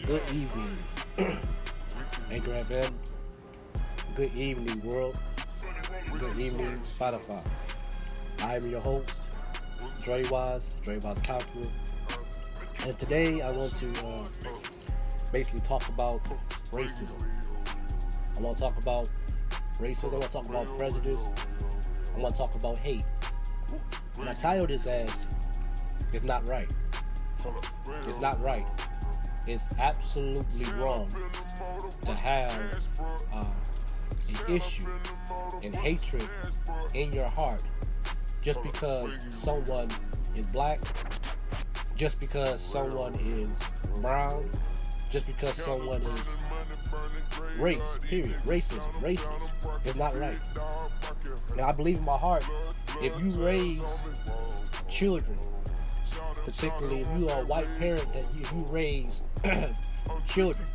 Good evening, Anchor FM. Good evening, world. Good evening, Spotify. I am your host, Dre Wise, Dre Wise Calculus. And today I want to uh, basically talk about racism. I want to talk about racism. I want to talk about prejudice. I want to talk about hate. And I titled this as It's Not Right. It's not right. It's absolutely wrong to have uh, an issue and hatred in your heart just because someone is black, just because someone is brown, just because someone is race, period. Racism, racism is not right. Now, I believe in my heart, if you raise children, particularly if you are a white parent that you, raise children,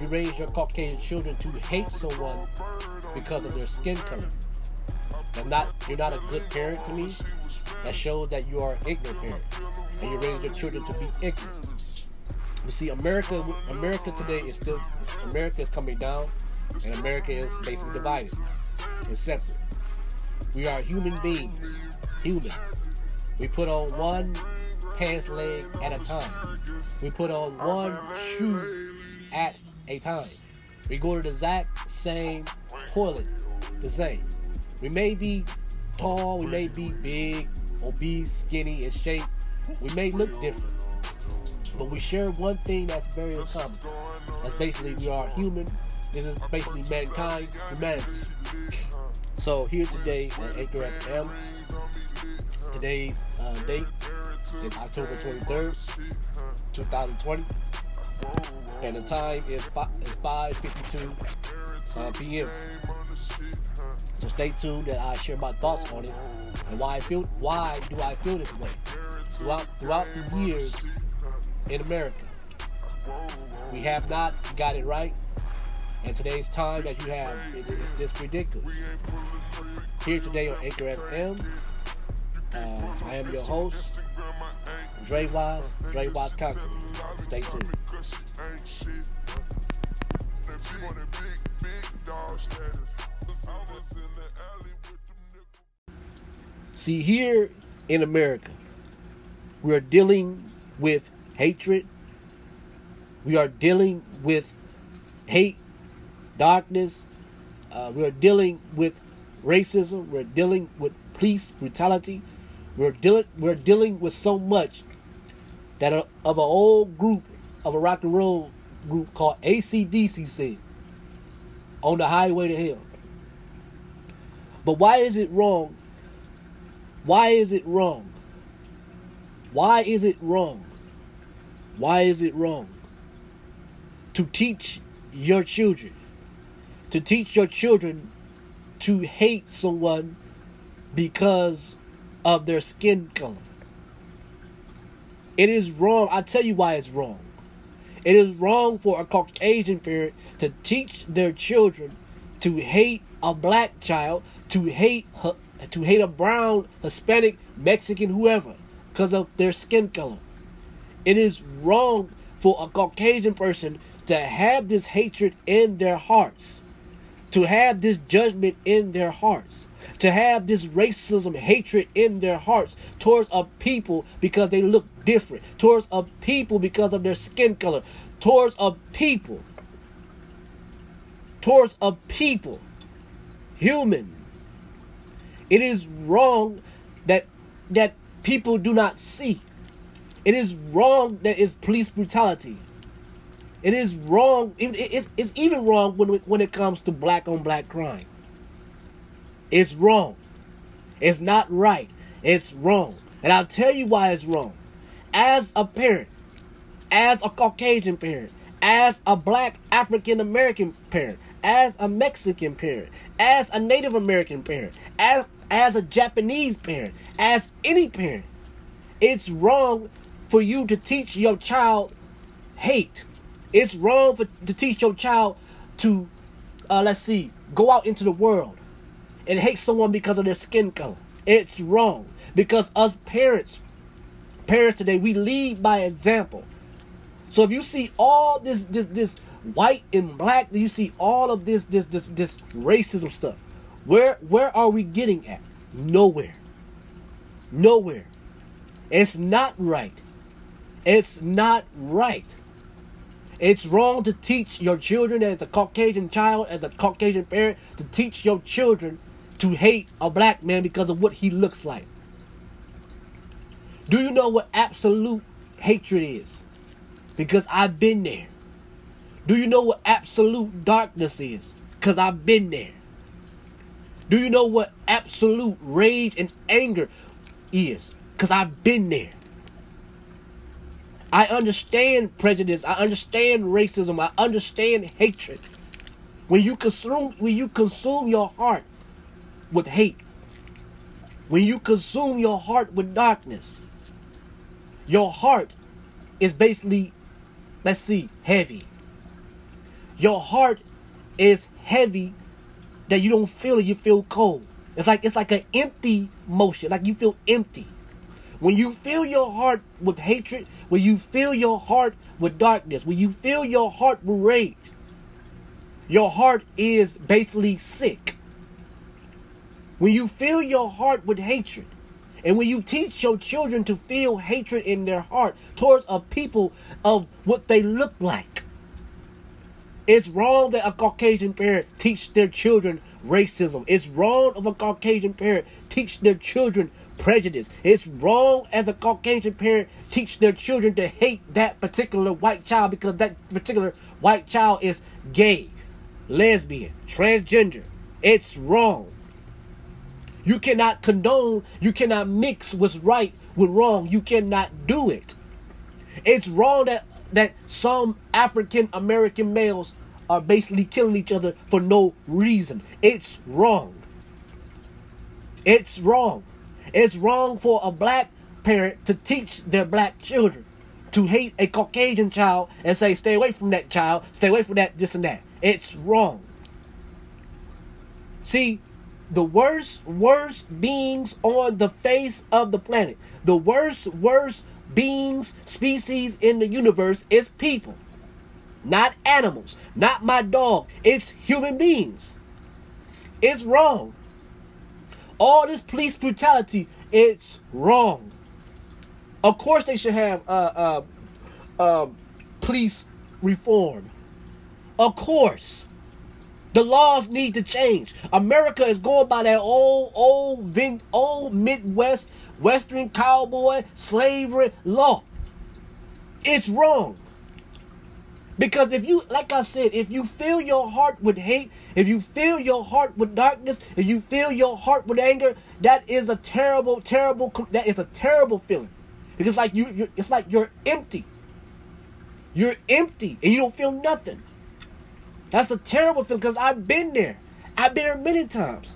you raise your Caucasian children to hate someone because of their skin color. Not you're not a good parent to me. That shows that you are an ignorant parent, and you raise your children to be ignorant. You see, America, America today is still America is coming down, and America is basically divided. and separate. We are human beings, human. We put on one pants leg at a time. We put on one shoe at a time. We go to the exact same toilet the same. We may be tall, we may be big, obese, skinny in shape. We may look different. But we share one thing that's very common. That's basically we are human. This is basically mankind, humanity. So here today at Anchor FM, today's uh, date is October 23rd, 2020, and the time is 5:52 uh, p.m. So stay tuned that I share my thoughts on it and why I feel why do I feel this way throughout throughout the years in America. We have not got it right. And today's time that you have it is just ridiculous. Here today on Anchor FM, uh, I am your host, Dre Wise, Dre Wise Conquer. Stay tuned. See, here in America, we are dealing with hatred. We are dealing with hate, darkness. Uh, we are dealing with racism. We're dealing with police brutality. We're dealing we're dealing with so much that a, of an old group of a rock and roll group called ACDC said on the highway to hell. But why is it wrong? Why is it wrong? Why is it wrong? Why is it wrong to teach your children to teach your children to hate someone because of their skin color. It is wrong. I tell you why it's wrong. It is wrong for a Caucasian parent to teach their children to hate a black child, to hate to hate a brown, Hispanic, Mexican, whoever, because of their skin color. It is wrong for a Caucasian person to have this hatred in their hearts, to have this judgment in their hearts to have this racism, hatred in their hearts towards a people because they look different, towards a people because of their skin color, towards a people, towards a people, human. It is wrong that that people do not see. It is wrong that is police brutality. It is wrong. It's, even wrong when when it comes to black on black crime. It's wrong. It's not right. It's wrong. And I'll tell you why it's wrong. As a parent, as a Caucasian parent, as a black African American parent, as a Mexican parent, as a Native American parent, as, as a Japanese parent, as any parent, it's wrong for you to teach your child hate. It's wrong for, to teach your child to, uh, let's see, go out into the world and hate someone because of their skin color. It's wrong. Because us parents, parents today, we lead by example. So if you see all this this this white and black, you see all of this this this this racism stuff. Where where are we getting at? Nowhere. Nowhere. It's not right. It's not right. It's wrong to teach your children as a Caucasian child, as a Caucasian parent, to teach your children to hate a black man because of what he looks like. Do you know what absolute hatred is? Because I've been there. Do you know what absolute darkness is? Because I've been there. Do you know what absolute rage and anger is? Because I've been there. I understand prejudice. I understand racism. I understand hatred. When you consume when you consume your heart with hate, when you consume your heart with darkness, your heart is basically let's see, heavy. Your heart is heavy that you don't feel it, you feel cold. It's like it's like an empty motion, like you feel empty. When you fill your heart with hatred, when you fill your heart with darkness, when you fill your heart with rage, your heart is basically sick. When you fill your heart with hatred, and when you teach your children to feel hatred in their heart towards a people of what they look like, it's wrong that a Caucasian parent teach their children racism. It's wrong of a Caucasian parent teach their children prejudice. It's wrong as a Caucasian parent teach their children to hate that particular white child because that particular white child is gay, lesbian, transgender. It's wrong. You cannot condone, you cannot mix what's right with wrong. You cannot do it. It's wrong that that some African American males are basically killing each other for no reason. It's wrong. It's wrong. It's wrong for a black parent to teach their black children to hate a Caucasian child and say, stay away from that child, stay away from that, this and that. It's wrong. See, the worst, worst beings on the face of the planet, the worst, worst beings, species in the universe is people. Not animals, not my dog. It's human beings. It's wrong. All this police brutality, it's wrong. Of course, they should have uh, uh, uh, police reform. Of course. The laws need to change. America is going by that old, old, vin- old Midwest, Western cowboy slavery law. It's wrong. Because if you, like I said, if you fill your heart with hate, if you fill your heart with darkness, if you fill your heart with anger, that is a terrible, terrible, that is a terrible feeling. Because like you, you it's like you're empty. You're empty and you don't feel nothing. That's a terrible feeling because I've been there. I've been there many times.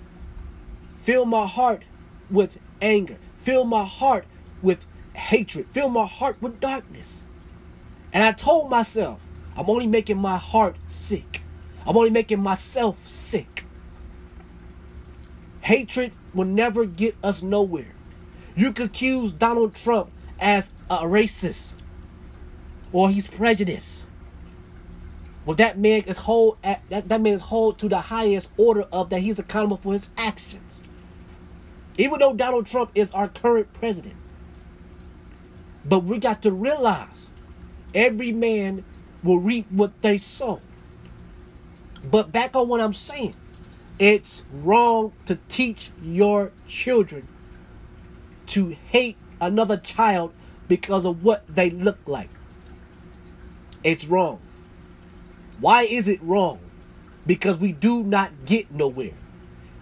Fill my heart with anger. Fill my heart with hatred. Fill my heart with darkness. And I told myself, I'm only making my heart sick. I'm only making myself sick. Hatred will never get us nowhere. You could accuse Donald Trump as a racist or he's prejudiced. Well, that man is hold that, that man is hold to the highest order of that he's accountable for his actions. Even though Donald Trump is our current president. But we got to realize every man will reap what they sow. But back on what I'm saying, it's wrong to teach your children to hate another child because of what they look like. It's wrong. Why is it wrong? Because we do not get nowhere.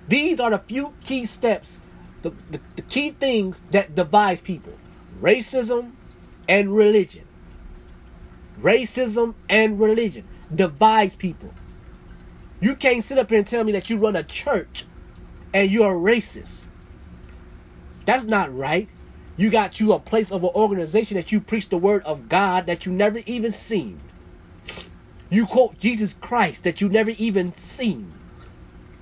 These are the few key steps, the, the, the key things that divide people racism and religion racism and religion divides people. You can't sit up here and tell me that you run a church and you're a racist. That's not right. You got you a place of an organization that you preach the word of God that you never even seen. You quote Jesus Christ that you never even seen.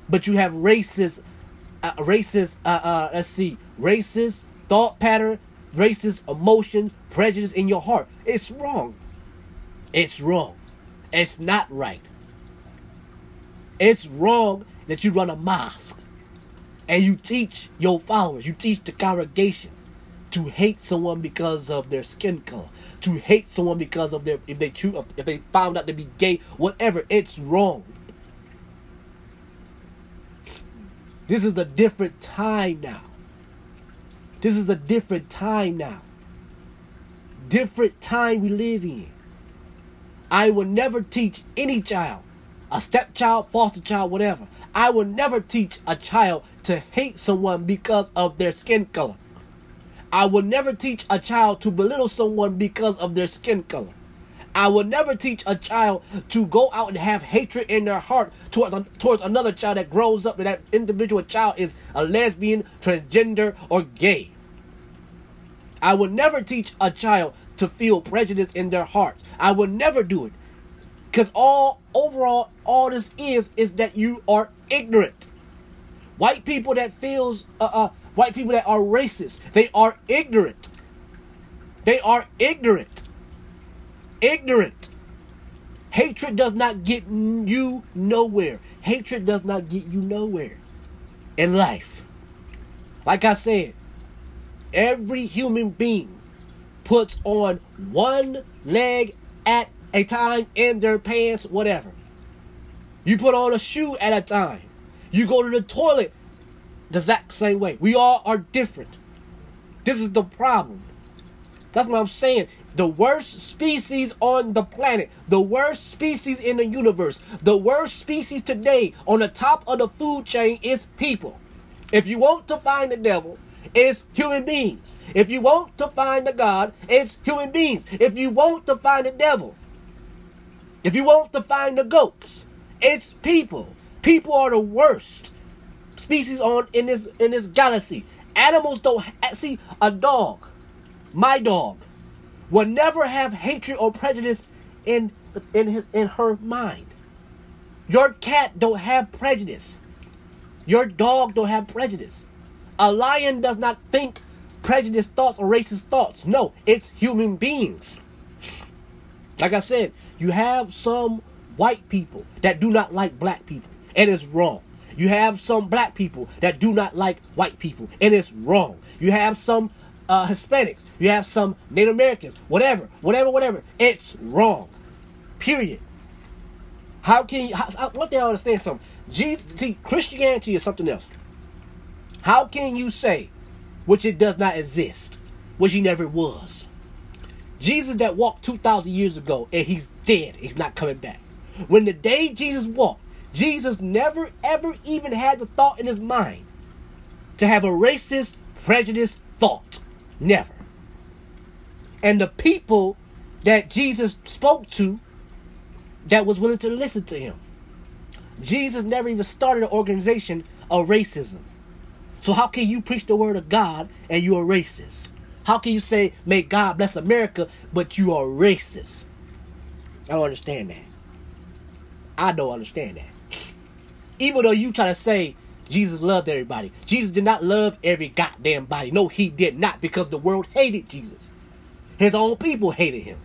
But you have racist, uh, racist, uh, uh, let's see, racist thought pattern, racist emotion, prejudice in your heart. It's wrong. It's wrong. It's not right. It's wrong that you run a mosque and you teach your followers, you teach the congregation to hate someone because of their skin color, to hate someone because of their if they choose if they found out to be gay, whatever. It's wrong. This is a different time now. This is a different time now. Different time we live in. I will never teach any child, a stepchild, foster child, whatever. I will never teach a child to hate someone because of their skin color. I will never teach a child to belittle someone because of their skin color. I will never teach a child to go out and have hatred in their heart towards, towards another child that grows up and that individual child is a lesbian, transgender, or gay. I will never teach a child to feel prejudice in their hearts. I will never do it. Because all overall, all this is is that you are ignorant. White people that feels uh, uh white people that are racist, they are ignorant. They are ignorant ignorant. Hatred does not get you nowhere. Hatred does not get you nowhere in life. Like I said, every human being puts on one leg at a time in their pants, whatever. You put on a shoe at a time. You go to the toilet the exact same way. We all are different. This is the problem. That's what I'm saying the worst species on the planet, the worst species in the universe, the worst species today on the top of the food chain is people. If you want to find the devil, it's human beings. If you want to find the God, it's human beings. If you want to find the devil, if you want to find the goats, it's people. People are the worst species on in this in this galaxy. Animals don't see a dog. My dog will never have hatred or prejudice in in his, in her mind. Your cat don't have prejudice. Your dog don't have prejudice. A lion does not think prejudice thoughts or racist thoughts. No, it's human beings. Like I said, you have some white people that do not like black people, and it's wrong. You have some black people that do not like white people, and it's wrong. You have some uh, Hispanics, you have some Native Americans, whatever, whatever, whatever. It's wrong. Period. How can you, how, what they understand something? Jesus, see, Christianity is something else. How can you say, which it does not exist, which he never was? Jesus that walked 2,000 years ago and he's dead, he's not coming back. When the day Jesus walked, Jesus never ever even had the thought in his mind to have a racist, prejudiced thought. Never. And the people that Jesus spoke to that was willing to listen to him. Jesus never even started an organization of racism. So how can you preach the word of God and you're racist? How can you say, may God bless America, but you are racist? I don't understand that. I don't understand that. Even though you try to say Jesus loved everybody. Jesus did not love every goddamn body. No, he did not because the world hated Jesus. His own people hated him.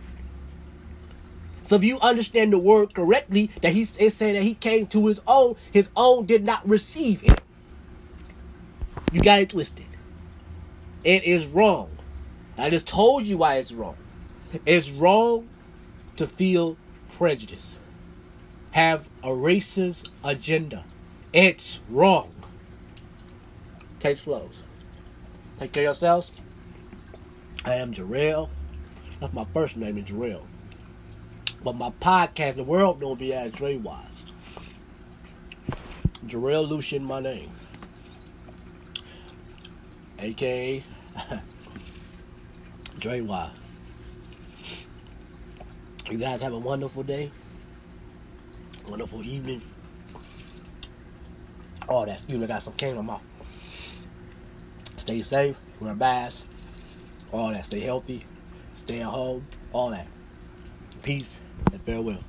So if you understand the word correctly, that he is saying that he came to his own, his own did not receive him. You got it twisted. It is wrong. I just told you why it's wrong. It's wrong to feel prejudice, have a racist agenda. It's wrong. Case closed. Take care of yourselves. I am Jarrell. That's my first name is Jarrell. But my podcast, the world knows me as Dre Wise. Jarrell Lucian, my name. AKA Dre Wise. You guys have a wonderful day. Wonderful evening. Oh, that's you got some cane on my Stay safe, wear a mask, all that. Stay healthy, stay at home, all that. Peace and farewell.